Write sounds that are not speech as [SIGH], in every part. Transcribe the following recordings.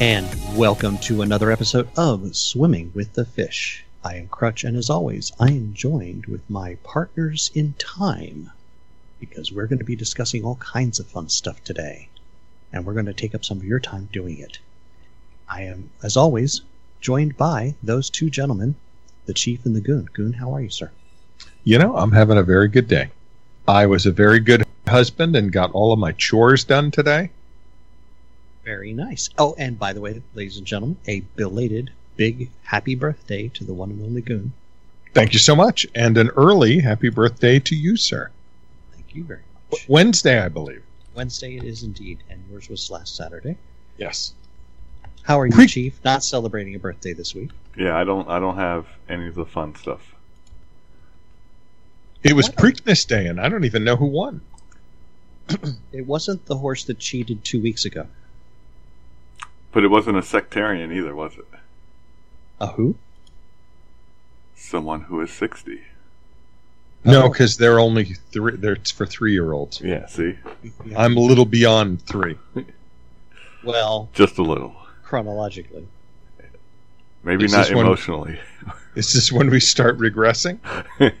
And welcome to another episode of Swimming with the Fish. I am Crutch, and as always, I am joined with my partners in time because we're going to be discussing all kinds of fun stuff today, and we're going to take up some of your time doing it. I am, as always, joined by those two gentlemen, the Chief and the Goon. Goon, how are you, sir? You know, I'm having a very good day. I was a very good husband and got all of my chores done today. Very nice. Oh, and by the way, ladies and gentlemen, a belated big happy birthday to the one and only Goon. Thank you so much. And an early happy birthday to you, sir. Thank you very much. Wednesday, I believe. Wednesday it is indeed, and yours was last Saturday. Yes. How are you, Pre- Chief? Not celebrating a birthday this week. Yeah, I don't. I don't have any of the fun stuff. It was What? Preakness Day, and I don't even know who won. [CLEARS THROAT] It wasn't the horse that cheated two weeks ago. But it wasn't a Secretariat either, was it? A who? Someone who is sixty. No, because they're only three. They're for three-year-olds. Yeah. See, I'm a little beyond three. Well, just a little. chronologically. Maybe Is not emotionally. Is this when we start regressing? [LAUGHS]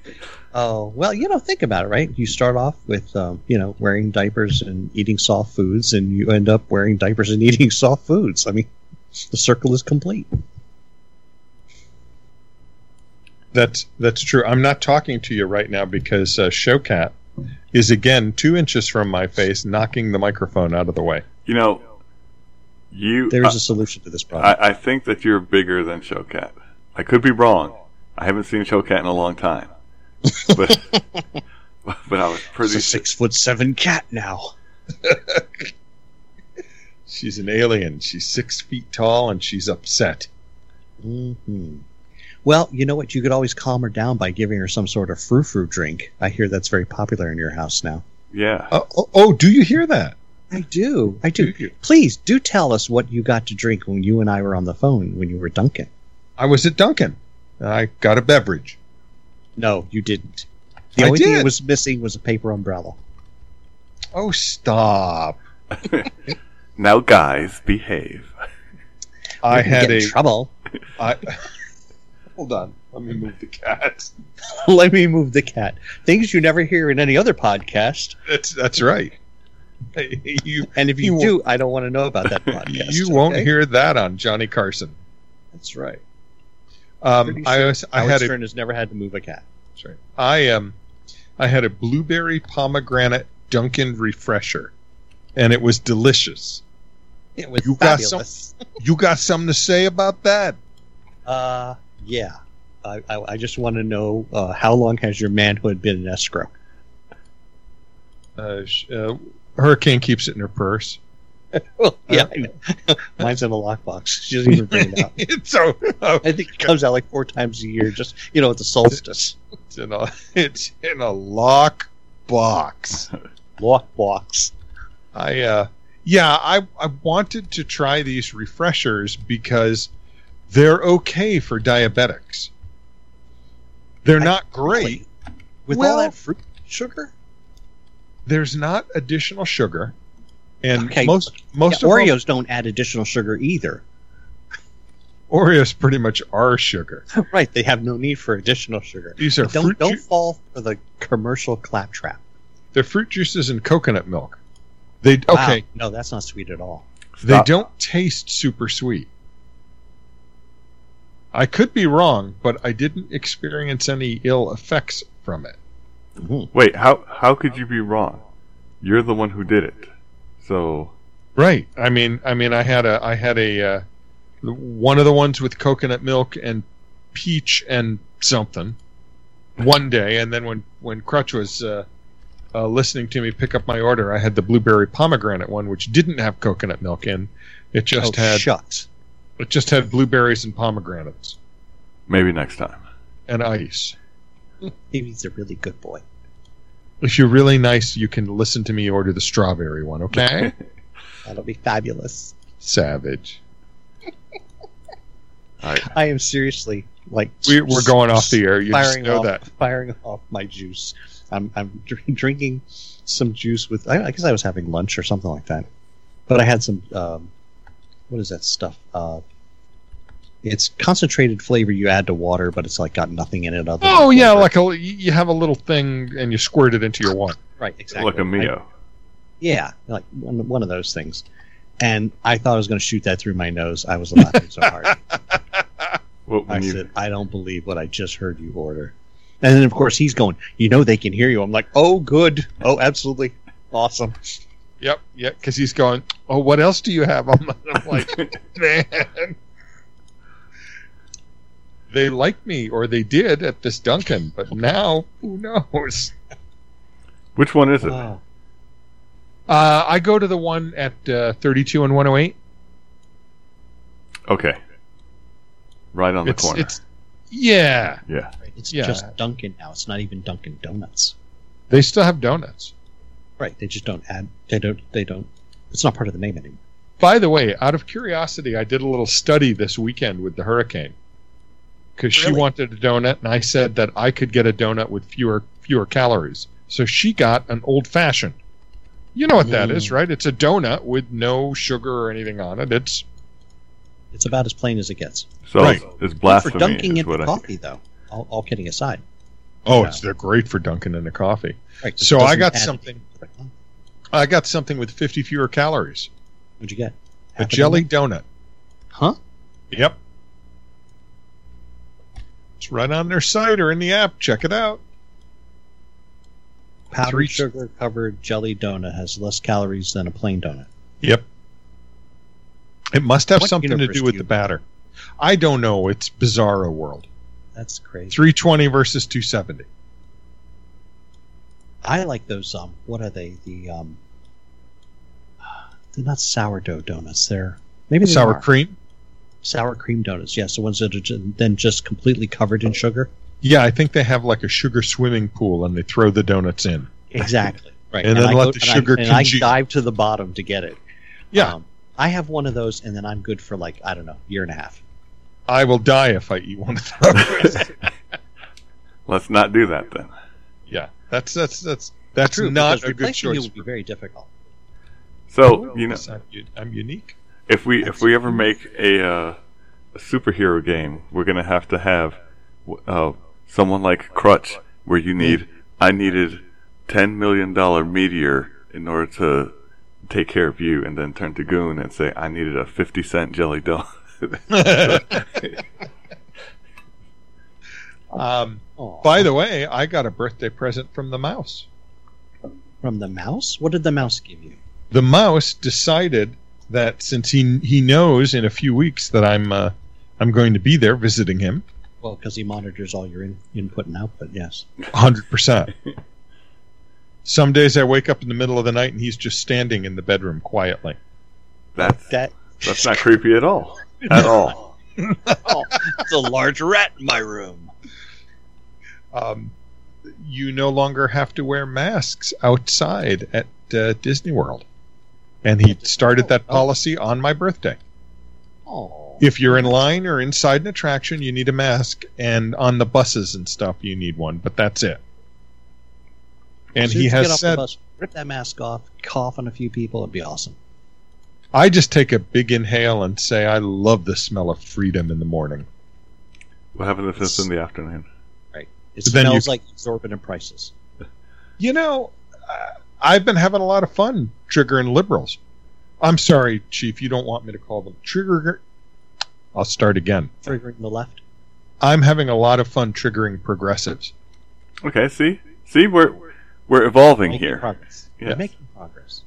Oh, well, you know, think about it, right? You start off with, um, you know, wearing diapers and eating soft foods, and you end up wearing diapers and [LAUGHS] eating soft foods. I mean, the circle is complete. That's that's true. I'm not talking to you right now because uh, Showcat is again two inches from my face, knocking the microphone out of the way. You know, you. There is a solution to this problem. I, I think that you're bigger than Showcat. I could be wrong. I haven't seen Showcat in a long time. But [LAUGHS] but I was It's pretty. a six foot seven cat now. [LAUGHS] She's an alien. She's six feet tall, and she's upset. hmm Well, you know what? You could always calm her down by giving her some sort of frou frou drink. I hear that's very popular in your house now. Yeah. Oh, oh, oh, do you hear that? I do. I do. Do? Please do tell us what you got to drink when you and I were on the phone when you were Dunkin'. I was at Dunkin'. I got a beverage. No, you didn't. The I only thing that was missing was a paper umbrella. Oh, stop! [LAUGHS] Now, guys, behave. I You're had get in a. trouble. I, [LAUGHS] hold on. Let me move the cat. [LAUGHS] Let me move the cat. Things you never hear in any other podcast. That's that's right. You And if you, You do, I don't want to know about that podcast. you won't okay? hear that on Johnny Carson. That's right. Um, I sure was I Howard had a has never had to move a cat. That's right. I um, I had a blueberry pomegranate Dunkin' refresher, and it was delicious. It was You got fabulous. [LAUGHS] You got something to say about that? Uh, yeah. I, I, I just want to know uh, how long has your manhood been in escrow? Uh, sh- uh, Hurricane keeps it in her purse. [LAUGHS] Well, yeah, I know. [LAUGHS] Mine's in a lockbox. She doesn't even bring it out. [LAUGHS] so oh, I think it comes out like four times a year, just you know, at the solstice. it's in a it's in a lock box. Lockbox. I uh, yeah, I I wanted to try these refreshers because they're okay for diabetics. They're I- not great. With Well- all that fruit sugar? there's not additional sugar, and Okay. most most Yeah, of Oreos don't add additional sugar either. Oreos pretty much are sugar. [LAUGHS] right, they have no need for additional sugar. These are Don't fruit. don't Ju- fall for the commercial claptrap. they're fruit juices and coconut milk. They Wow. okay. No, that's not sweet at all. They Stop. don't taste super sweet. I could be wrong, but I didn't experience any ill effects from it. Wait, how how could you be wrong? You're the one who did it. So Right. I mean, I mean, I had a, I had a, uh, one of the ones with coconut milk and peach and something one day, and then when when Crutch was uh, uh, listening to me pick up my order, I had the blueberry pomegranate one, which didn't have coconut milk in. It just oh, had shucks. it just had blueberries and pomegranates maybe next time. and ice. Maybe he's a really good boy. If you're really nice, you can listen to me order the strawberry one, okay? [LAUGHS] That'll be fabulous. Savage. All right. I am seriously like We, we're going off the air. You just firing know off, that. firing off my juice. I'm I'm dr- drinking some juice with. I, I guess I was having lunch or something like that. But I had some um, what is that stuff? Uh, it's concentrated flavor you add to water, but it's like got nothing in it other. than Oh yeah, like a you have a little thing and you squirt it into your water. right, exactly. Like a Mio. Yeah, like one, one of those things. And I thought I was going to shoot that through my nose. I was laughing so hard. [LAUGHS] Well, I you, said, I don't believe what I just heard you order. And then, of course, he's going, You know, they can hear you. I'm like, Oh, good. Oh, absolutely. Awesome. Yep, yep. because he's going. Oh, what else do you have? I'm, [LAUGHS] I'm like, man. They like me, or they did at this Dunkin', but now who knows? which one is it? Uh, I go to the one at uh, 32 and 108. okay. Right on the It's corner. it's yeah. yeah. It's Yeah. just Dunkin' now. It's not even Dunkin' Donuts. They still have donuts. Right. They just don't add, they don't, they don't, it's not part of the name anymore. By the way, out of curiosity, I did a little study this weekend with the hurricane because she wanted a donut, and I said that I could get a donut with fewer fewer calories. So she got an old fashioned. You know what that Mm. is, right? It's a donut with no sugar or anything on it. It's It's about as plain as it gets. So Right. it's, it's Good blasphemy. for dunking is into what I- coffee, though. All, all kidding aside. oh, Yeah. it's they're great for dunking in the coffee. Right. So I got something. anything to it. Huh? I got something with 50 fewer calories. What'd you get? A jelly donut? donut. Huh? Yep. It's right on their site or in the app. Check it out. Powdered Three- sugar covered jelly donut has less calories than a plain donut. Yep. It must have What something to do with the batter. I don't know. It's Bizarro World. That's crazy. 320 versus 270. I like those. Um, what are they? The um, they're not sourdough donuts. They're maybe they Sour are. cream? Sour cream donuts. Yes, the ones that are then just completely covered in sugar. Yeah, I think they have like a sugar swimming pool and they throw the donuts in. Exactly. [LAUGHS] Right. And then I let go- the and I- sugar and I dive to the bottom to get it. Yeah, Um, I have one of those, and then I'm good for like I don't know, year and a half. I will die if I eat one of those. [LAUGHS] Let's not do that then. yeah, that's that's that's that's True, not a good choice. you choice. would be very difficult. So you know, I'm, u- I'm unique. If we if we ever make a, uh, a superhero game, we're gonna have to have uh, someone like Crutch, where you need I needed ten million dollar meteor in order to take care of you, and then turn to Goon and say I needed a fifty cent jelly donut. [LAUGHS] um, by the way, I got a birthday present from the mouse. from the mouse, what did the mouse give you? the mouse decided that since he he knows in a few weeks that I'm uh, I'm going to be there visiting him, Well, because he monitors all your in, input and output. Yes. hundred percent. Some days I wake up in the middle of the night and he's just standing in the bedroom quietly. That's That that's not creepy at all. At all. [LAUGHS] oh, it's a large rat in my room. Um, you no longer have to wear masks outside at uh, Disney World, and he started that policy on my birthday. Oh, If you're in line or inside an attraction, you need a mask, and on the buses and stuff, you need one. But that's it. And he as get has off the said, bus, rip that mask off, cough on a few people, it'd be awesome. I just take a big inhale and say, I love the smell of freedom in the morning. What happens if it's in the afternoon? Right. It But then you- smells like exorbitant prices. You know, uh, I've been having a lot of fun triggering liberals. I'm sorry, Chief, you don't want me to call them trigger. I'll start again. Triggering the left. I'm having a lot of fun triggering progressives. Okay, see, see, we're we're evolving Making here. progress. Yes. We're making progress.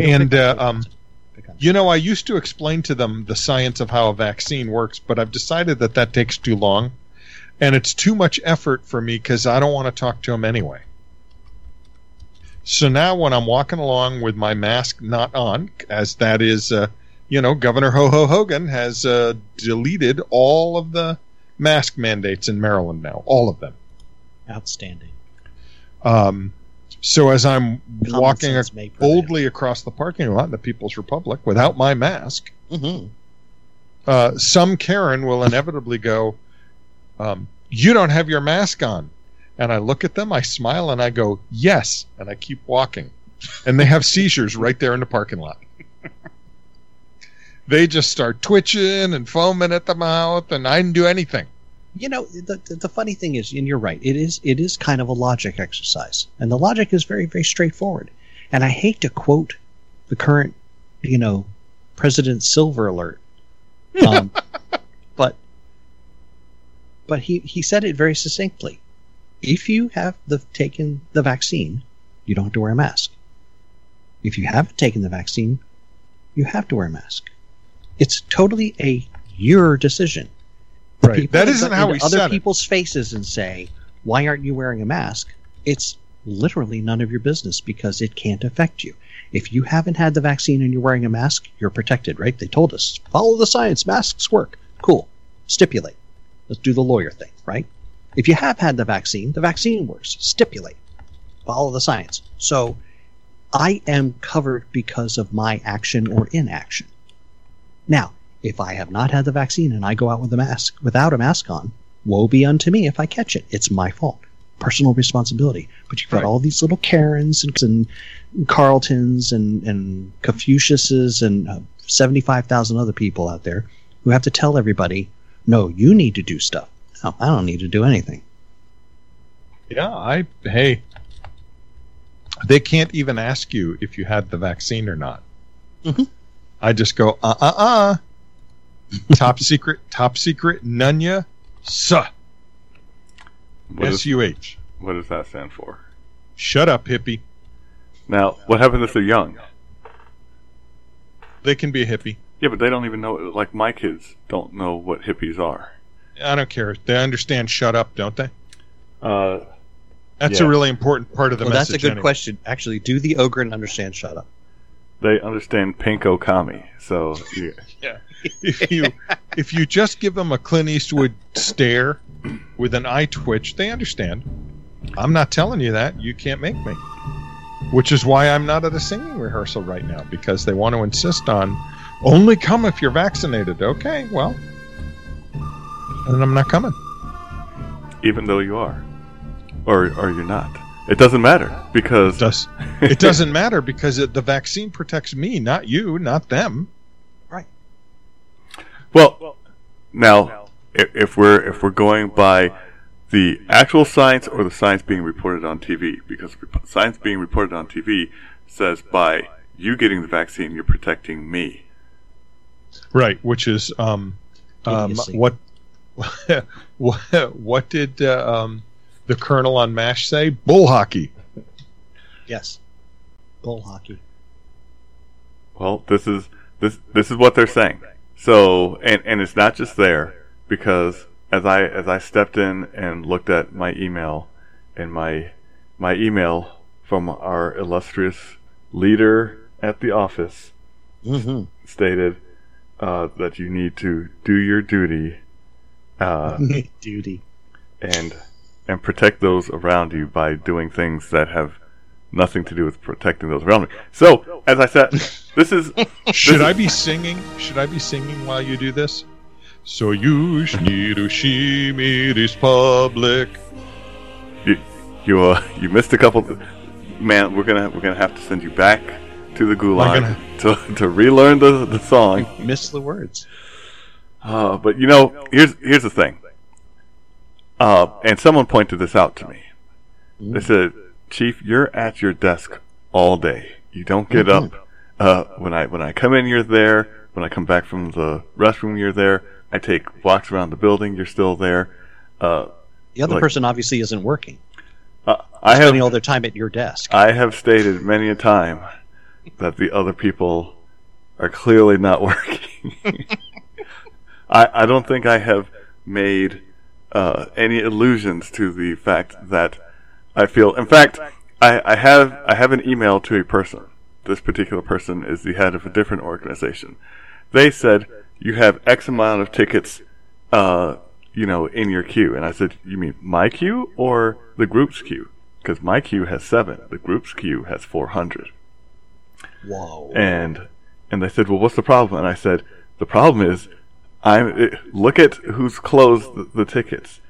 And, uh, um. You know, I used to explain to them the science of how a vaccine works, but I've decided that that takes too long, and it's too much effort for me because I don't want to talk to them anyway. So now, when I'm walking along with my mask not on, as that is, uh, you know, Governor Ho Ho Hogan has uh, deleted all of the mask mandates in Maryland now, all of them. Outstanding. Um, so as I'm Common walking boldly across the parking lot in the People's Republic without my mask, Mhm. uh, some Karen will inevitably go, um, "You don't have your mask on," and I look at them, I smile, and I go, "Yes," and I keep walking, and they have seizures right there in the parking lot. they just start twitching and foaming at the mouth, and I didn't do anything. You know, the, the, the funny thing is, and you're right, it is it is kind of a logic exercise, and the logic is very very straightforward. And I hate to quote the current, you know, President Silver Alert, um, [LAUGHS] but but he he said it very succinctly. If you have the taken the vaccine, you don't have to wear a mask. If you haven't taken the vaccine, you have to wear a mask. It's totally a your decision. Right. people That isn't how he other said it. people's faces and say, "Why aren't you wearing a mask?" It's literally none of your business because it can't affect you. If you haven't had the vaccine and you're wearing a mask, you're protected, right? They told us, follow the science, masks work. Cool. Stipulate. Let's do the lawyer thing, right? If you have had the vaccine, the vaccine works. Stipulate. Follow the science. So I am covered because of my action or inaction. Now, if I have not had the vaccine and I go out with a mask without a mask on, woe be unto me if I catch it. It's my fault. Personal responsibility. But you've got Right. all these little Karens and, and Carltons and, and Confuciuses and uh, 75,000 other people out there who have to tell everybody, no, you need to do stuff. No, I don't need to do anything. Yeah, I hey. They can't even ask you if you had the vaccine or not. Mhm. I just go uh uh uh. top secret, top secret, nunya, suh. What, S is, U H. what does that stand for? Shut up, hippie. Now, what happens if they're young? They can be a hippie. Yeah, but they don't even know. Like my kids don't know what hippies are. I don't care. They understand shut up, don't they? Uh, That's Yeah. a really important part of the well, that's a good anyway. question. Actually, do the ogre and understand shut up? they understand pinko kami. So you, [LAUGHS] If [LAUGHS] you if you just give them a Clint Eastwood stare with an eye twitch, they understand. I'm not telling you that. You can't make me. Which is why I'm not at a singing rehearsal right now because they want to insist on only come if you're vaccinated. Okay, well, then I'm not coming. even though you are, or or you're not, it doesn't matter because It does [LAUGHS] it doesn't matter because it, the vaccine protects me, not you, not them. Right. Well, now if, if we're if we're going by the actual science or the science being reported on TV, because science being reported on TV says by you getting the vaccine, you're protecting me. Right, which is um, um what [LAUGHS] what what did uh, um the colonel on M*A*S*H say? Bull hockey. Yes. Bull hockey. Well, this is this this is what they're saying. So, and and it's not just there because as I as I stepped in and looked at my email and my my email from our illustrious leader at the office Mm-hmm. stated uh, that you need to do your duty uh, [LAUGHS] Duty. and and protect those around you by doing things that have nothing to do with protecting those around me. So, as I said, [LAUGHS] this is Should I be singing? Should I be singing while you do this? So you need to see me this public. you you, uh, you missed a couple. Man, we're gonna we're gonna have to send you back to the gulag gonna- to to relearn the the song. Miss the words. Uh, but you know, here's here's the thing. Uh, and someone pointed this out to me. They said, "Chief, you're at your desk all day. You don't get up. Uh, when I when I come in, you're there. When I come back from the restroom, you're there. I take walks around the building. You're still there. Uh, The other Like- person obviously isn't working. uh, I have Spending all their time at your desk. I have stated many a time that the other people are clearly not working. [LAUGHS] I, I don't think I have made uh, any allusions to the fact that I feel. In fact, I, I have I have an email to a person. This particular person is the head of a different organization. They said you have X amount of tickets, uh, you know, in your queue, and I said, you mean my queue or the group's queue? Because my queue has seven, the group's queue has four hundred. Whoa. And and they said, "Well, what's the problem?" And I said, "The problem is, I'm it, look at who's closed the, the tickets.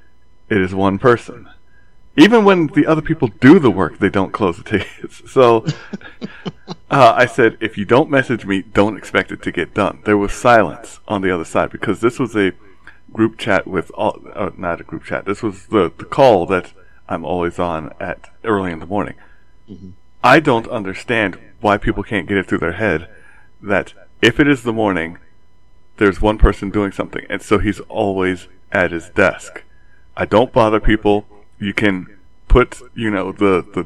It is one person, even when the other people do the work, they don't close the tickets. [LAUGHS] So [LAUGHS] uh, I said, if you don't message me, don't expect it to get done. There was silence on the other side because this was a group chat with all, uh, not a group chat. This was the, the call that I'm always on at early in the morning. Mhm. I don't understand why people can't get it through their head that if it is the morning, there's one person doing something, and so he's always at his desk. I don't bother people. You can put, you know, the the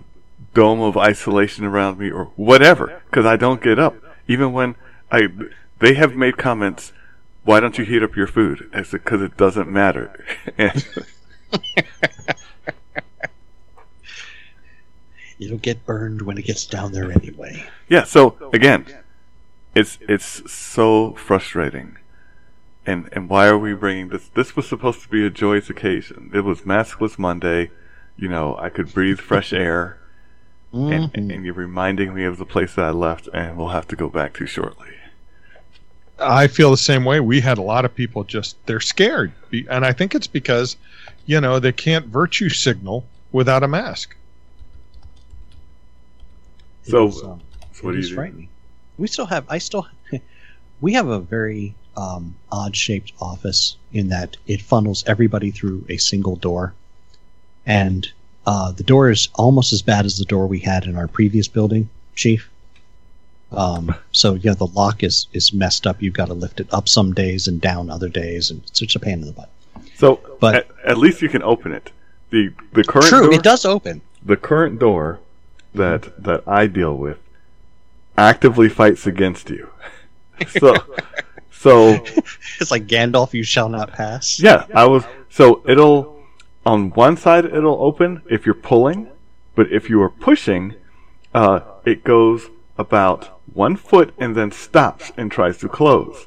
dome of isolation around me or whatever, because I don't get up. Even when I, they have made comments. Why don't you heat up your food? I said because it doesn't matter. [LAUGHS] And [LAUGHS] It'll get burned when it gets down there anyway. Yeah, so again, it's it's so frustrating. And and why are we bringing this? This was supposed to be a joyous occasion. It was Maskless Monday. You know, I could breathe fresh [LAUGHS] air, and, Mhm. and you're reminding me of the place that I left, and we'll have to go back to shortly. I feel the same way. We had a lot of people just they're scared, and I think it's because you know they can't virtue signal without a mask. So, is, um, So what it do is you do? frightening. We still have. I still. [LAUGHS] we have a very um, odd-shaped office in that it funnels everybody through a single door, and uh, the door is almost as bad as the door we had in our previous building, Chief. Um, so yeah, the lock is is messed up. You've got to lift it up some days and down other days, and it's such a pain in the butt. So, But- at, at least you can open it. the The current True, door, it does open. the current door that that I deal with actively fights against you. [LAUGHS] so, [LAUGHS] so [LAUGHS] It's like Gandalf, you shall not pass. Yeah, I was. So it'll on one side it'll open if you're pulling, but if you are pushing, uh, it goes about one foot and then stops and tries to close.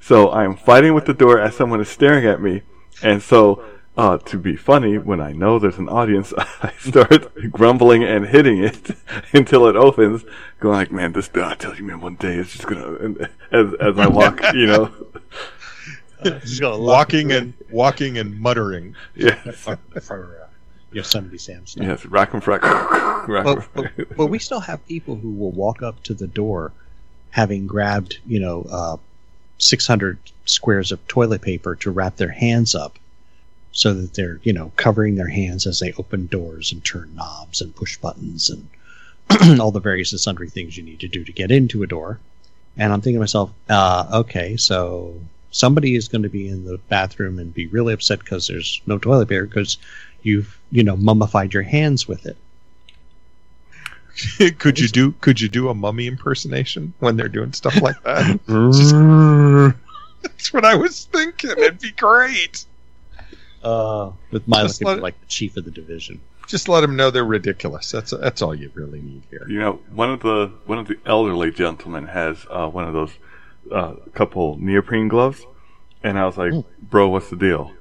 So I am fighting with the door as someone is staring at me, and so. Uh, to be funny, when I know there's an audience, [LAUGHS] I start grumbling and hitting it [LAUGHS] until it opens, going like, "Man, this I tell you, man, one day it's just gonna." And as as I walk, [LAUGHS] you know, Just Walking and walking and muttering. yeah, for, for uh, Yosemite Sam stuff. Yes, rack and frack. rack But, and but, frack. but we still have people who will walk up to the door having grabbed, you know, uh, 600 squares of toilet paper to wrap their hands up so that they're, you know, covering their hands as they open doors and turn knobs and push buttons and [CLEARS THROAT] all the various and sundry things you need to do to get into a door. And I'm thinking to myself, uh, okay, so somebody is going to be in the bathroom and be really upset because there's no toilet paper because you've, you know, mummified your hands with it. [LAUGHS] could you do could you do a mummy impersonation when they're doing stuff like that? [LAUGHS] [LAUGHS] That's what I was thinking. It'd be great. Uh, with my Just looking let- like the chief of the division. Just let them know they're ridiculous. That's that's all you really need here. You know, one of the one of the elderly gentlemen has uh, one of those uh, couple neoprene gloves, and I was like, Mm. "Bro, what's the deal?"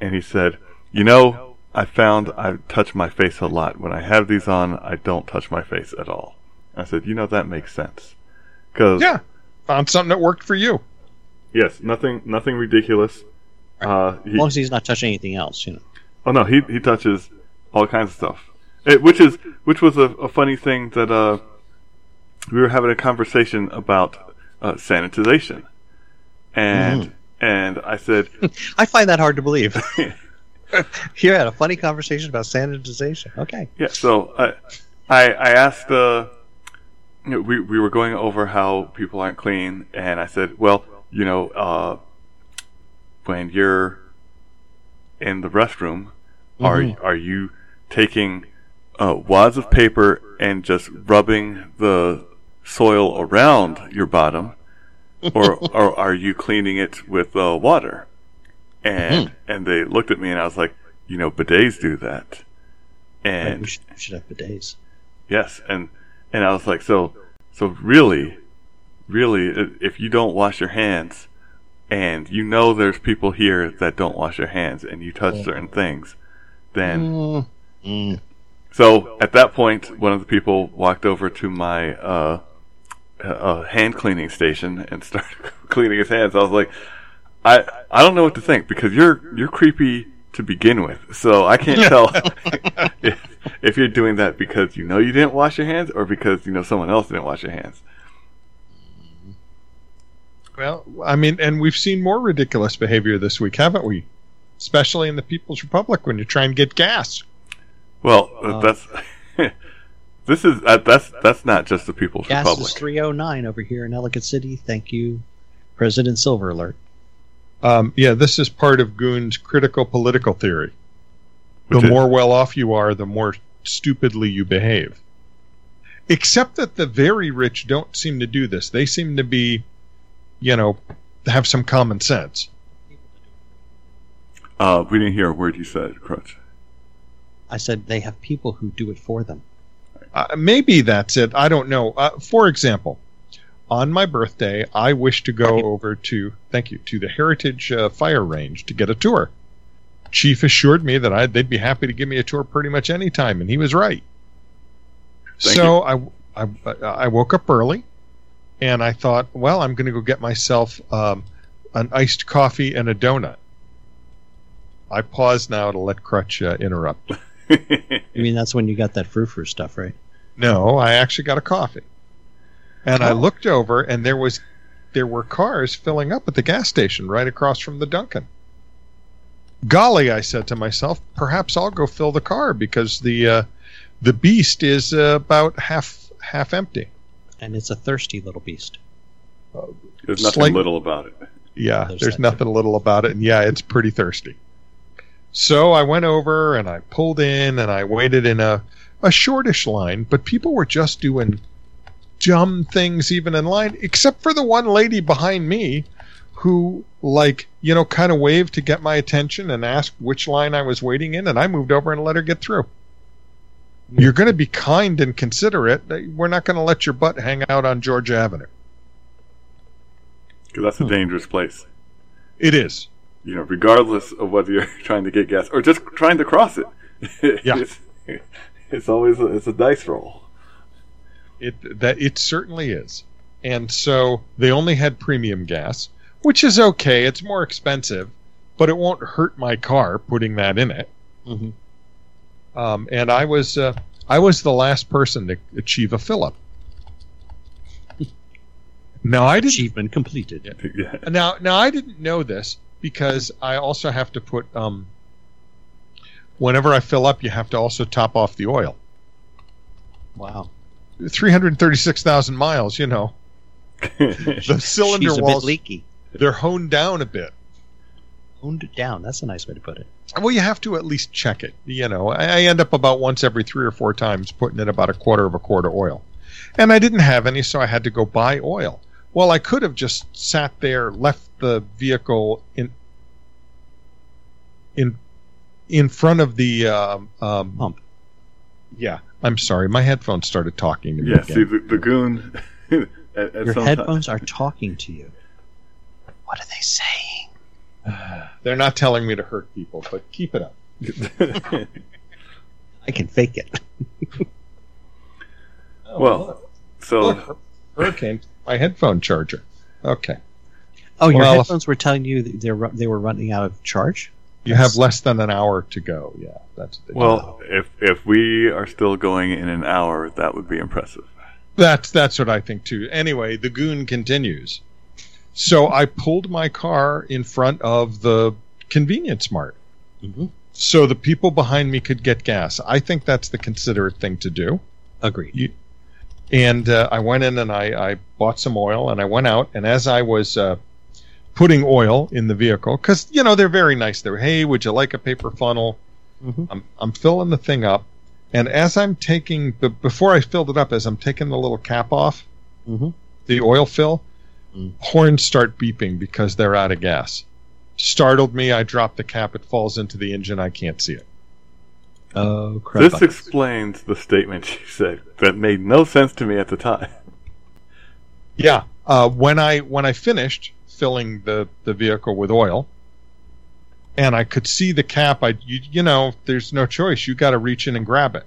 And he said, "You know, I found I touch my face a lot. When I have these on, I don't touch my face at all." I said, "You know, that makes sense." Because Yeah, found something that worked for you. yes, nothing nothing ridiculous. Uh, As long as he's not touching anything else, you know. Oh no, he he touches all kinds of stuff. It, which is which was a, a funny thing that uh, we were having a conversation about uh, sanitization, and and I said, [LAUGHS] I find that hard to believe. [LAUGHS] [LAUGHS] you had a funny conversation about sanitization. Okay. yeah. So I I, I asked uh, you know, we we were going over how people aren't clean, and I said, well, you know, uh, when you're in the restroom, are Mhm. are you taking uh, wads of paper and just rubbing the soil around your bottom, or [LAUGHS] or are you cleaning it with uh, water? And and they looked at me and I was like, you know, bidets do that, Right, and we, should, we should have bidets. yes, and and I was like, so so really, really, if you don't wash your hands, and you know there's people here that don't wash their hands, and you touch certain things, then Mm. Mm. so at that point, one of the people walked over to my uh, uh, hand cleaning station and [LAUGHS] started cleaning his hands. I was like, I I don't know what to think because you're you're creepy to begin with. So I can't [LAUGHS] tell if, if you're doing that because you know you didn't wash your hands or because you know someone else didn't wash your hands. Well, I mean, and we've seen more ridiculous behavior this week, haven't we? Especially in the People's Republic when you try and get gas. Well, Uh, that's [LAUGHS] this is uh, that's that's not just the People's Gas Republic. is 309 over here in Ellicott City. Thank you, President Silver Alert. Um, yeah, this is part of Goon's critical political theory. The is- more well off you are, the more stupidly you behave. Except that the very rich don't seem to do this. They seem to be, you know, have some common sense. Uh, we didn't hear a word you said, Crutch. I said they have people who do it for them. Uh, maybe that's it. I don't know. Uh, for example, on my birthday, I wish to go over to thank you to the Heritage uh, Fire Range to get a tour. Chief assured me that I, they'd be happy to give me a tour pretty much any time, and he was right. Thank so I, I I woke up early, and I thought, well, I'm going to go get myself um, an iced coffee and a donut. I pause now to let Crutch uh, interrupt. [LAUGHS] I mean, that's when you got that frou-frou stuff, right? No, I actually got a coffee. And I Oh. looked over and there was there were cars filling up at the gas station right across from the Dunkin'. Golly, I said to myself, perhaps I'll go fill the car because the uh, the beast is uh, about half half empty. And it's a thirsty little beast. There's nothing Slight- little about it. Yeah, There's there's that nothing little about it, and yeah, it's pretty thirsty. So I went over and I pulled in and I waited in a a shortish line, but people were just doing dumb things even in line, except for the one lady behind me who like you know kind of waved to get my attention and asked which line I was waiting in, and I moved over and let her get through. You're going to be kind and considerate. We're not going to let your butt hang out on Georgia Avenue. Because that's a Hmm. dangerous place. It is. You know, regardless of whether you're [LAUGHS] trying to get gas or just trying to cross it. [LAUGHS] Yeah. it's, it's always a, it's a dice roll. It that it certainly is. And so they only had premium gas, which is okay. It's more expensive, but it won't hurt my car putting that in it. Mm-hmm. Um, and I was uh, I was the last person to achieve a fill up. Now I didn't Achievement completed. now now I didn't know this because I also have to put um, whenever I fill up, you have to also top off the oil. Wow. Three hundred thirty-six thousand miles, you know. [LAUGHS] The cylinder She's walls leaky. they're honed down a bit. Honed down. That's a nice way to put it. Well, you have to at least check it. You know, I, I end up about once every three or four times putting in about a quarter of a quart of oil, and I didn't have any, so I had to go buy oil. Well, I could have just sat there, left the vehicle in in in front of the um, um, Pump. Yeah, I'm sorry, my headphones started talking to me yeah, again. see, the, the goon. [LAUGHS] at, at Your some headphones are talking to you. What are they saying? [SIGHS] They're not telling me to hurt people, but keep it up. [LAUGHS] I can fake it. [LAUGHS] well, oh, so Look, hurricane, my headphone charger. Okay. Oh, your Well, headphones were telling you they're they were running out of charge. You Yes. have less than an hour to go. Yeah, that's the well, if if we are still going in an hour, that would be impressive. That's that's what I think too. Anyway, the goon continues. So I pulled my car in front of the convenience mart Mm-hmm. so the people behind me could get gas. I think that's the considerate thing to do. Agreed. And uh, I went in and I, I bought some oil and I went out. And as I was uh, putting oil in the vehicle, because you know they're very nice. They're hey, would you like a paper funnel? Mm-hmm. I'm I'm filling the thing up, and as I'm taking before I filled it up, as I'm taking the little cap off, Mm-hmm. the oil fill, Mm. horns start beeping because they're out of gas. Startled me. I drop the cap. It falls into the engine. I can't see it. Oh crap! This explains the statement you said that made no sense to me at the time. Yeah. Uh, when I when I finished filling the the vehicle with oil, and I could see the cap, I you, you know there's no choice. You got to reach in and grab it.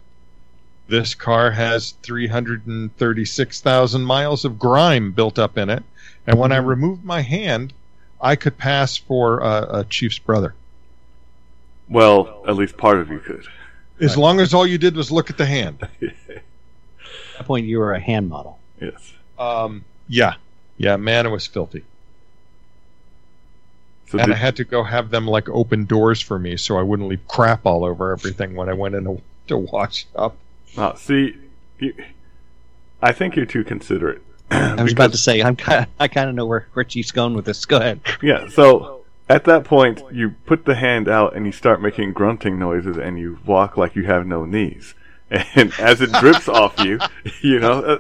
This car has 336,000 miles of grime built up in it, and when I removed my hand, I could pass for a, a chief's brother. Well, at least part of you could. As long as all you did was look at the hand. [LAUGHS] At that point, you were a hand model. Yes. Um, yeah, yeah, man, it was filthy. So and did, I had to go have them like open doors for me so I wouldn't leave crap all over everything when I went in to, to wash up. uh, see, you, I think you're too considerate. [CLEARS THROAT] I was about to say, I'm kind. I kind of know where where Chief's going with this. Go ahead. Yeah, so at that point, you put the hand out and you start making grunting noises and you walk like you have no knees. [LAUGHS] And as it drips [LAUGHS] off you, you know, uh,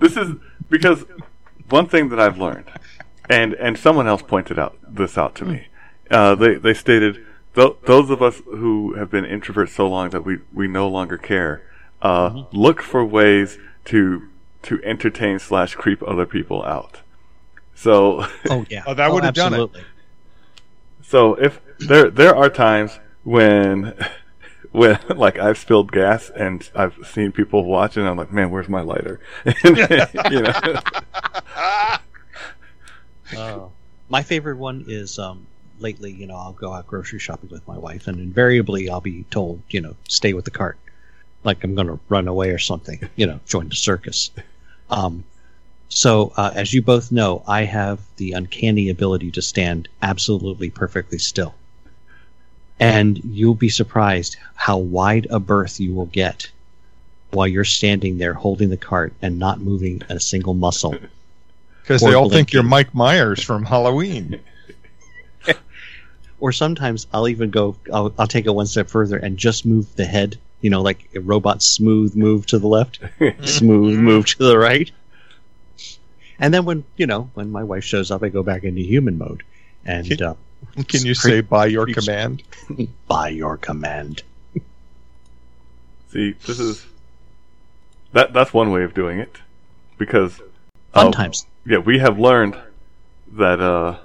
this is because one thing that I've learned, and, and someone else pointed out this out to me. Uh, they, they stated, th- those of us who have been introverts so long that we, we no longer care, uh, look for ways to, to entertain slash creep other people out. So, Oh [LAUGHS] yeah. Oh, that would've done it. So if there there are times when [LAUGHS] when like I've spilled gas and I've seen people watching, I'm like, man, where's my lighter? [LAUGHS] And, you know, Oh. My favorite one is um, lately. You know, I'll go out grocery shopping with my wife, and invariably I'll be told, you know, stay with the cart, like I'm going to run away or something. You know, join the circus. Um, so, uh, as you both know, I have the uncanny ability to stand absolutely perfectly still. And you'll be surprised how wide a berth you will get while you're standing there holding the cart and not moving a single muscle. Because they all think you're Mike Myers from Halloween. [LAUGHS] Or sometimes I'll even go, I'll, I'll take it one step further and just move the head, you know, like a robot smooth move to the left, [LAUGHS] smooth move to the right. And then when, you know, when my wife shows up, I go back into human mode and uh, Can you say by your command? [LAUGHS] by your command. see, this is that that's one way of doing it because Fun uh, times. Yeah, we have learned that uh,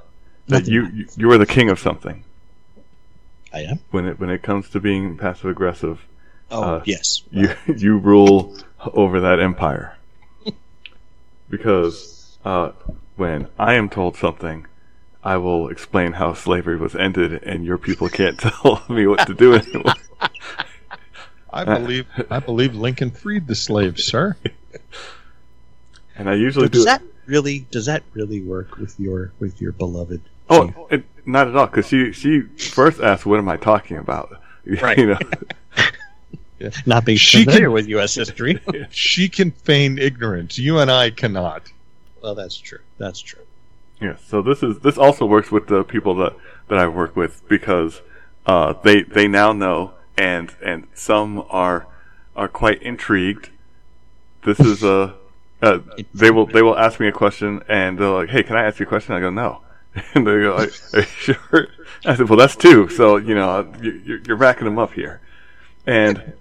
that Nothing you you you are the king of something I am. when it when it comes to being passive aggressive. Oh, Uh, yes. you [LAUGHS] you rule over that empire because uh, when I am told something, I will explain how slavery was ended, and your people can't [LAUGHS] tell me what to do anymore. [LAUGHS] I believe I believe Lincoln freed the slaves, sir. And I usually does do. that really does that really work with your with your beloved? oh, it, not at all, because she she first asked, "What am I talking about?" Right. you know, Not being She familiar can- with U.S. history. [LAUGHS] She can feign ignorance. You and I cannot. well, that's true. That's true. Yeah, so this is this also works with the people that that I work with because uh, they they now know and and some are are quite intrigued. This is a uh, they will they will ask me a question and they're like, "Hey, can I ask you a question?" I go, "No," [LAUGHS] and they go, "Are, are you sure?" [LAUGHS] I said, "Well, that's two, so you know you're, you're racking them up here," and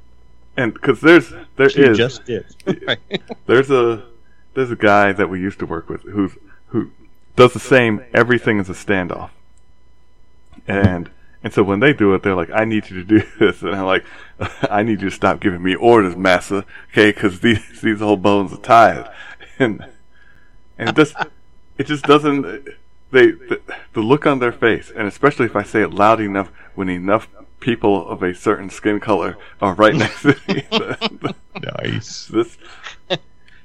and because there's there is just did. [LAUGHS] There's a there's a guy that we used to work with who's who does the same. Everything is a standoff, and and so when they do it, they're like, "I need you to do [LAUGHS] this," and I'm like, [LAUGHS] "I need you to stop giving me orders, massa, okay? Because these these old bones are tired." And and it just it just doesn't. They the, the look on their face, and especially if I say it loud enough, when enough people of a certain skin color are right next to me, [LAUGHS] Nice. this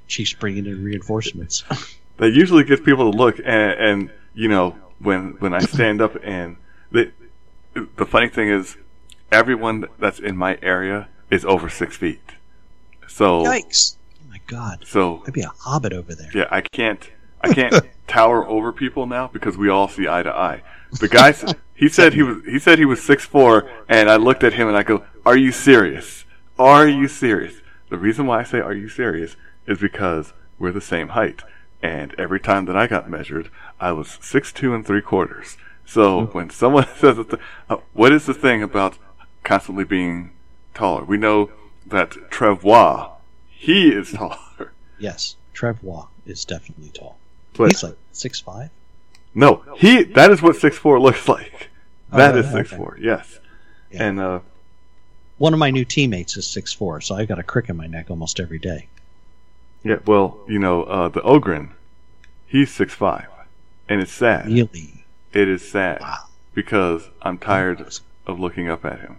She's bringing in reinforcements. that usually gets people to look and, and you know when when I stand up and the the funny thing is everyone that's in my area is over six feet so Yikes! Oh my God! so I'd be a hobbit over there. yeah I can't I can't [LAUGHS] tower over people now because we all see eye to eye the guy he said he was he said he was six four and I looked at him and I go are you serious? Are you serious? The reason why I say are you serious? is because we're the same height and every time that I got measured I was six two and three quarters. So when someone [LAUGHS] says uh, what is the thing about constantly being taller? We know that Trevor he is [LAUGHS] taller. Yes, Trevor is definitely tall. but He's like six five. No, he. That is what six four looks like. That Oh, is okay. six four. Yes. Yeah. And uh, One of my new teammates is six four, so I got a crick in my neck almost every day. yeah, well, you know, uh, the Ogren, he's six five, and it's sad. Really? It is sad Wow. because I'm tired of looking up at him.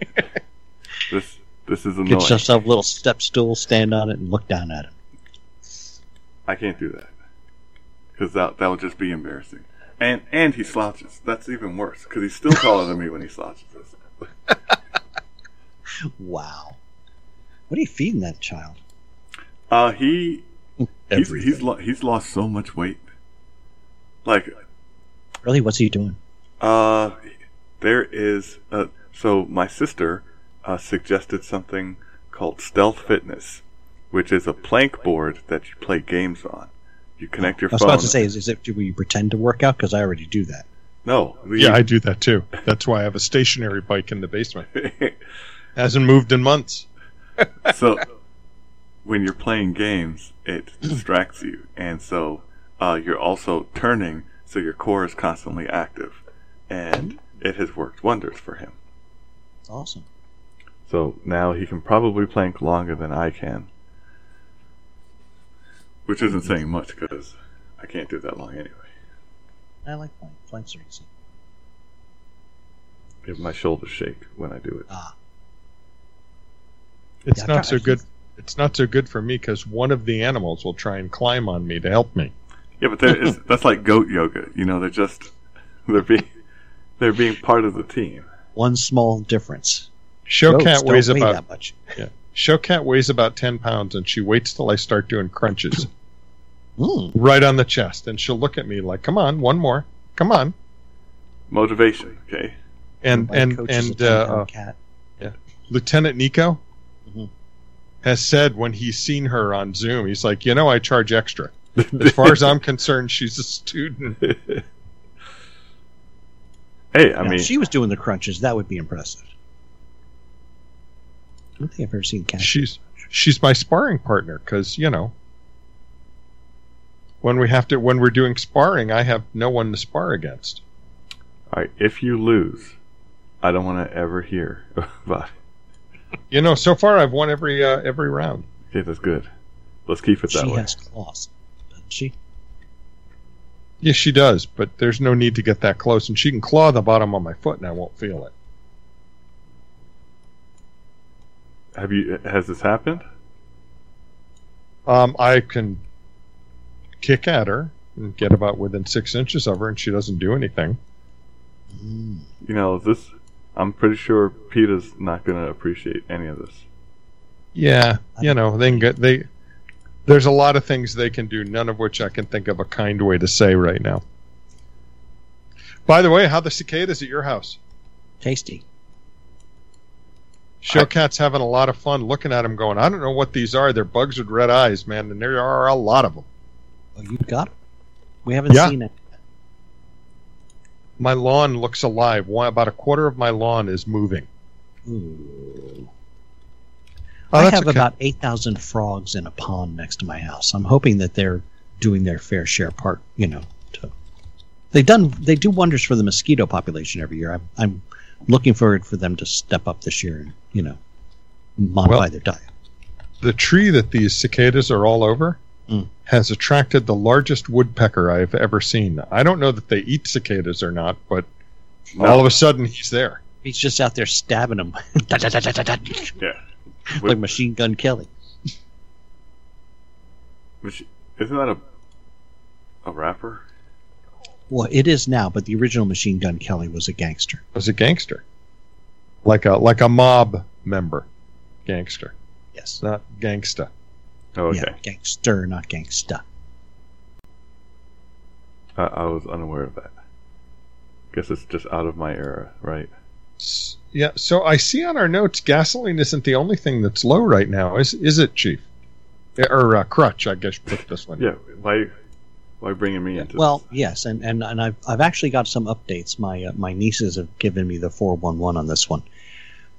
[LAUGHS] this this is annoying. Get yourself a little step stool, stand on it, and look down at him. I can't do that because that that would just be embarrassing. And and he slouches. That's even worse because he's still taller than me when he slouches. [LAUGHS] Wow. What are you feeding that child? Uh, he he's he's lo- he's lost so much weight. Like Really? What's he doing? Uh, there is. Uh, so my sister uh, suggested something called Stealth Fitness, which is a plank board that you play games on. You connect your I was phone. about to say, is, is it do we pretend to work out? Because I already do that. no. we- Yeah, I do that too. That's why I have a stationary bike in the basement. [LAUGHS] Hasn't moved in months. [LAUGHS] so when you're playing games, it distracts you, and so uh, you're also turning, so your core is constantly active, and it has worked wonders for him. Awesome. So now he can probably plank longer than I can. Which isn't saying much because I can't do that long anyway. I like flank. Flanks are easy. If my shoulders shake when I do it. Ah, It's Yeah, not got- so good. It's not so good for me because one of the animals will try and climb on me to help me. Yeah, but there is, that's like goat yoga. You know, they're just they're being they're being part of the team. one small difference. Goats Showcat don't weighs weigh about that much. Showcat weighs about ten pounds, and she waits till I start doing crunches Mm. right on the chest, and she'll look at me like, "Come on, one more, come on." Motivation, okay? And My and coach is a and uh, uh, cat. Lieutenant Nico Mhm. has said when he's seen her on Zoom, he's like, "You know, I charge extra." As far as I'm concerned, she's a student. [LAUGHS] hey, I Now, mean, if she was doing the crunches, that would be impressive. I don't think I've ever seen cat. She's she's my sparring partner because you know when we have to when we're doing sparring, I have no one to spar against. all right, if you lose, I don't want to ever hear [LAUGHS] about it. You know, so far I've won every uh, every round. Okay, that's good. Let's keep it that she way. has claws, doesn't she? Yes, she does, but there's no need to get that close, and she can claw the bottom of my foot, and I won't feel it. Have you? Has this happened? Um, I can kick at her and get about within six inches of her, and she doesn't do anything. You know, this. I'm pretty sure Peter's not going to appreciate any of this. Yeah, you know, they can get they. There's a lot of things they can do, none of which I can think of a kind way to say right now. By the way, how the cicadas at your house? Tasty. Showcat's having a lot of fun looking at them, going, I don't know what these are. They're bugs with red eyes, man, and there are a lot of them. Oh, you got them. We haven't Yeah. seen it. My lawn looks alive. One, about a quarter of my lawn is moving. Ooh. Oh, I have okay. about eight thousand frogs in a pond next to my house. I'm hoping that they're doing their fair share part. You know, to they done they do wonders for the mosquito population every year. I'm, I'm looking forward for them to step up this year and you know modify Well- their diet. the tree that these cicadas are all over Mm. has attracted the largest woodpecker I've ever seen. I don't know that they eat cicadas or not, but all of a sudden he's there. He's just out there stabbing them [LAUGHS] Yeah. like Machine Gun Kelly. Isn't that a a rapper? Well, it is now, but the original Machine Gun Kelly was a gangster. Was a gangster, like a like a mob member, gangster, Yes. not gangsta. Oh, okay. Yeah, gangster, not gangsta. I, I was unaware of that. Guess it's just out of my era, right? Yeah, so I see on our notes gasoline isn't the only thing that's low right now, is is it, Chief? Or uh, Crutch, I guess. Put this one. Yeah. Why? Why bringing me into Well, this? yes, and, and, and I've I've actually got some updates. My uh, my nieces have given me the four one one on this one.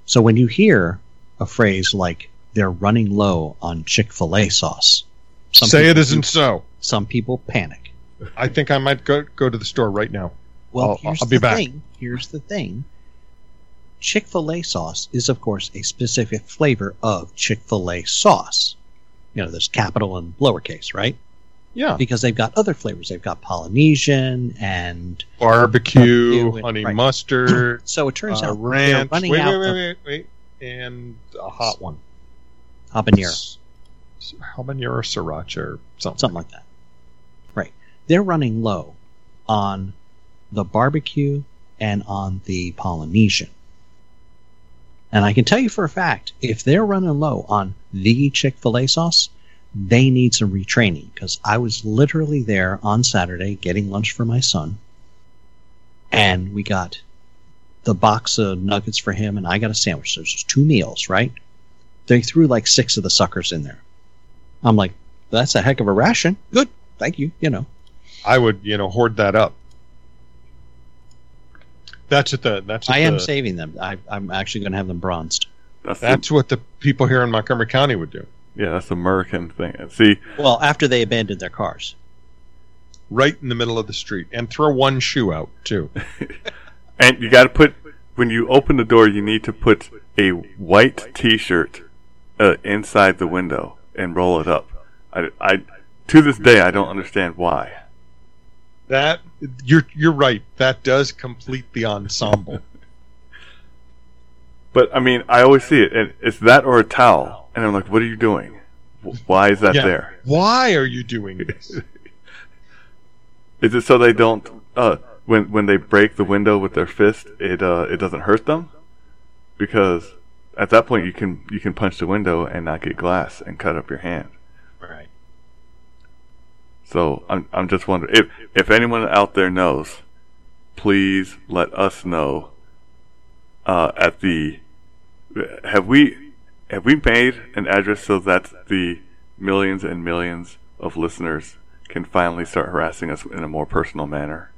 So when you hear a phrase like "they're running low on Chick Fil A sauce," some Say it people- isn't so. Some people panic. I think I might go go to the store right now. Well, I'll- here's I'll be the back. thing. Here's the thing. Chick Fil A sauce is, of course, a specific flavor of Chick Fil A sauce. You know, there's capital and lowercase, right? Yeah, because they've got other flavors. They've got Polynesian and barbecue, Barbecue and- honey right. mustard, [CLEARS THROAT] so it turns uh, out they're ranch. Wait, running wait, out wait, of wait, wait, and a hot one. habanero, S- habanero sriracha or something. something like that. Right. They're running low on the barbecue and on the Polynesian. And I can tell you for a fact, if they're running low on the Chick fil A sauce, they need some retraining because I was literally there on Saturday getting lunch for my son. And we got the box of nuggets for him, and I got a sandwich. So it's two meals, right? They threw like six of the suckers in there. I'm like, that's a heck of a ration. Good. Thank you. You know, I would, you know, hoard that up. That's what the that's what I am the, saving them. I, I'm actually going to have them bronzed. That's, the, that's what the people here in Montgomery County would do. Yeah, that's the American thing. See, Well, after they abandoned their cars. Right in the middle of the street, and throw one shoe out too. [LAUGHS] and you got to put when you open the door, you need to put a white T-shirt uh, inside the window and roll it up. I, I to this day I don't understand why. That you're you're right. That does complete the ensemble. But I mean, I always see it, and it's that or a towel, and I'm like, what are you doing? Why is that Yeah. there? Why are you doing [LAUGHS] this? Is it so they don't uh when when they break the window with their fist, it uh it doesn't hurt them? Because at that point you can you can punch the window and not get glass and cut up your hand. Right. So I'm I'm just wondering if if anyone out there knows, please let us know. Uh, at the have we have we made an address so that the millions and millions of listeners can finally start harassing us in a more personal manner?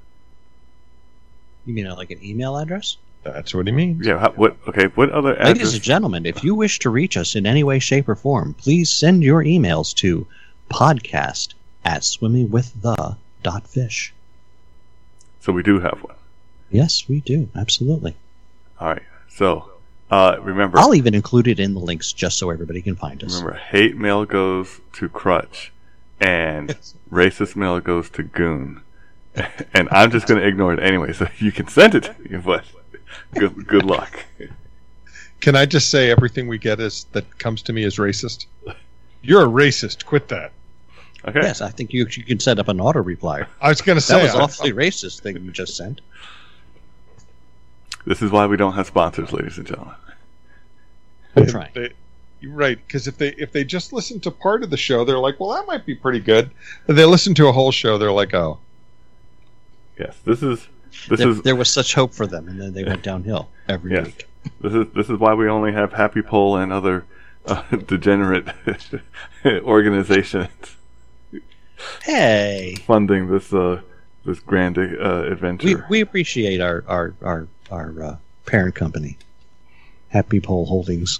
You mean uh, like an email address? That's what he means. Yeah. How, what? Okay. What other Ladies and gentlemen, if you wish to reach us in any way, shape, or form, please send your emails to podcast at swimmingwiththe.fish. So we do have one. Yes, we do. Absolutely. All right. So uh, remember, I'll even include it in the links just so everybody can find us. remember, hate mail goes to Crutch, and racist mail goes to Goon. [LAUGHS] And I'm just going to ignore it anyway. So you can send it to me, but good good luck. Can I just say everything we get is that comes to me is racist? You're a racist. Quit that. Okay. Yes, I think you, you can set up an auto reply. I was going to say That was I- awfully racist thing you just sent. This is why we don't have sponsors, ladies and gentlemen. I'm trying. They, you're right, because if they if they just listen to part of the show, they're like, "Well, that might be pretty good." If they listen to a whole show, they're like, "Oh, Yes. This is this There, is there was such hope for them, and then they went downhill every Yes. week. this is this is why we only have Happy Pole and other uh, [LAUGHS] degenerate [LAUGHS] organizations Hey, funding this uh this grand uh, we, adventure. we appreciate our our our, our uh, parent company, Happy Pole Holdings.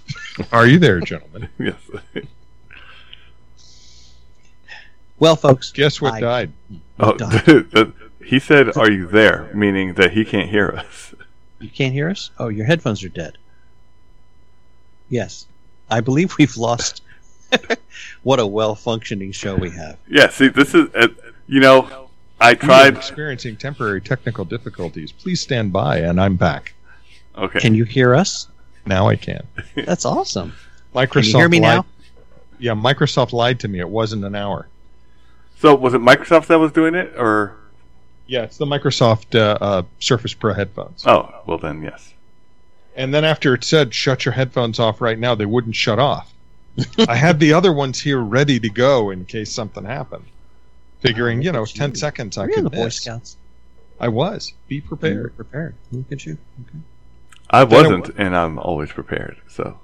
are you there, gentlemen?" [LAUGHS] yes. Well, folks, Guess what I- died? Oh, Done. [LAUGHS] he said, "Are you there?" Meaning that he can't hear us. You can't hear us? Oh, your headphones are dead. Yes. I believe we've lost. [LAUGHS] what a well functioning show we have. Yeah. See, this is uh, you know, I We are tried. experiencing temporary technical difficulties. Please stand by, and I'm back. Okay. Can you hear us? Now I can. That's awesome. Microsoft. Can you hear me lied- now? Yeah, Microsoft lied to me. It wasn't an hour. so was it Microsoft that was doing it, or Yeah, it's the Microsoft uh, uh, Surface Pro headphones. oh, well then yes. And then after it said shut your headphones off right now, they wouldn't shut off. [LAUGHS] I had the other ones here ready to go in case something happened. Figuring, you know, Look ten you. seconds I You're in could the Boy miss. Scouts. I was. Be You were prepared. prepared. Look at you. Okay. I Then it wasn't, and I'm always prepared. So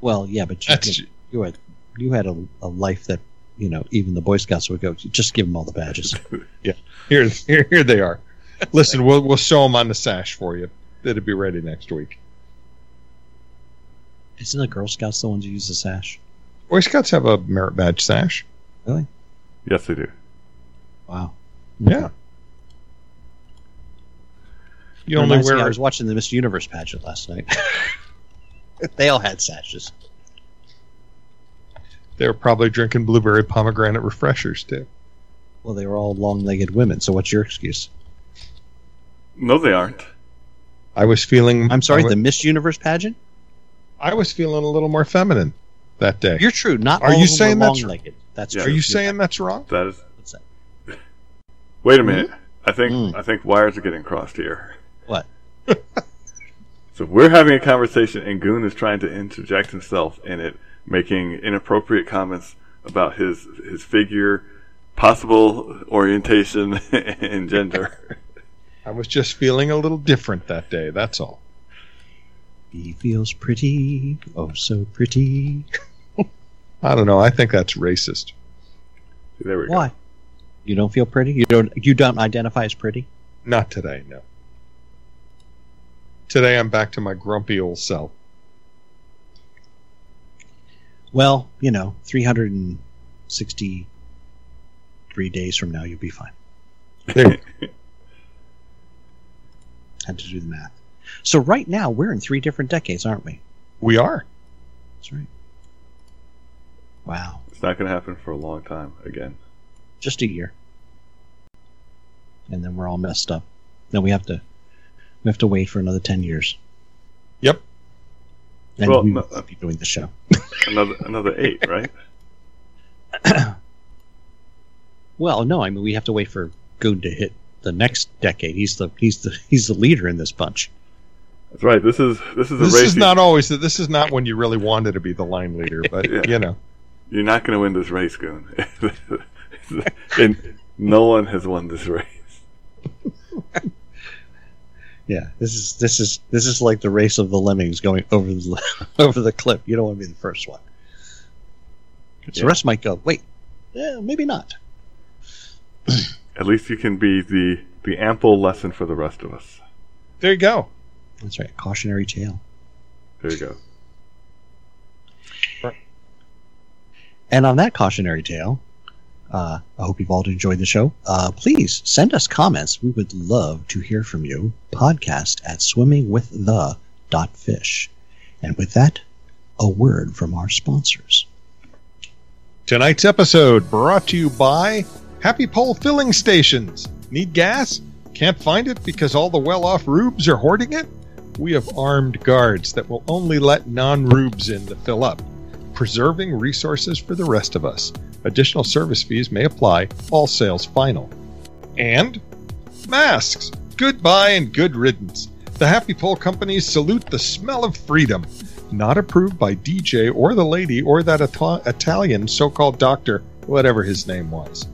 Well, yeah, but you, That's you had you had a, a life that you know even the Boy Scouts would go. Just give them all the badges. [LAUGHS] here, here, here they are. Listen, we'll we'll show them on the sash for you. It'll be ready next week. Isn't the Girl Scouts the ones who use the sash? Boy Scouts have a merit badge sash. Really? Yes, they do. Wow. Yeah. You only Reminds me, wear I was watching the Mr. Universe pageant last night. [LAUGHS] they all had sashes. They were probably drinking blueberry pomegranate refreshers too. Well, they were all long-legged women. So what's your excuse? No, they aren't. I was feeling. I'm sorry, I the Miss Universe pageant. I was feeling a little more feminine that day. You're true. Not Are all you of them saying were that's- long-legged. That's Yeah. Are true. you You're saying right. that's wrong? That is. What's that? Wait a minute. I think Mm. I think wires are getting crossed here. What? So we're having a conversation, and Goon is trying to interject himself in it, making inappropriate comments about his his figure, possible orientation, [LAUGHS] and gender. I was just feeling a little different that day. That's all. He feels pretty, oh so pretty. [LAUGHS] I don't know. I think that's racist. there we go. Why? You don't feel pretty? You don't? You don't identify as pretty? Not today, no. Today I'm back to my grumpy old self. Well, you know, 363 days from now, you'll be fine. There, [LAUGHS] Had to do the math. So right now, we're in three different decades, aren't we? we are. That's right. Wow. It's not going to happen for a long time again. Just a year. And then we're all messed up. Then we have to we have to wait for another 10 years. Yep. And Well, we no- will be doing the show. [LAUGHS] Another another eight, right? [CLEARS THROAT] Well, no, I mean we have to wait for Goon to hit the next decade. He's the he's the he's the leader in this bunch. That's right. This is this is a This race. is not always. This is not when you really wanted to be the line leader, but [LAUGHS] Yeah. you know. You're not going to win this race, Goon. [LAUGHS] and no one has won this race. Yeah, this is this is this is like the race of the lemmings going over the [LAUGHS] over the cliff. You don't want to be the first one. Yeah. The rest might go. Wait, eh, maybe not. [CLEARS THROAT] At least you can be the the ample lesson for the rest of us. There you go. That's right. Cautionary tale. There you go. And on that cautionary tale, uh, I hope you've all enjoyed the show. Uh, please send us comments. We would love to hear from you. Podcast at swimmingwiththe.fish. And with that, a word from our sponsors. Tonight's episode brought to you by Happy Pole Filling Stations. Need gas? Can't find it because all the well off rubes are hoarding it? We have armed guards that will only let non rubes in to fill up, preserving resources for the rest of us. Additional service fees may apply, all sales final. And masks. Goodbye and good riddance. The Happy Pole companies salute the smell of freedom. Not approved by DJ or the lady or that Ita- Italian so called doctor, whatever his name was.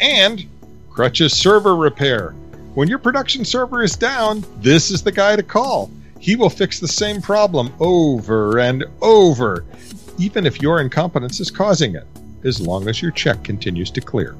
And Crutch's server repair. When your production server is down, this is the guy to call. He will fix the same problem over and over, even if your incompetence is causing it, as long as your check continues to clear.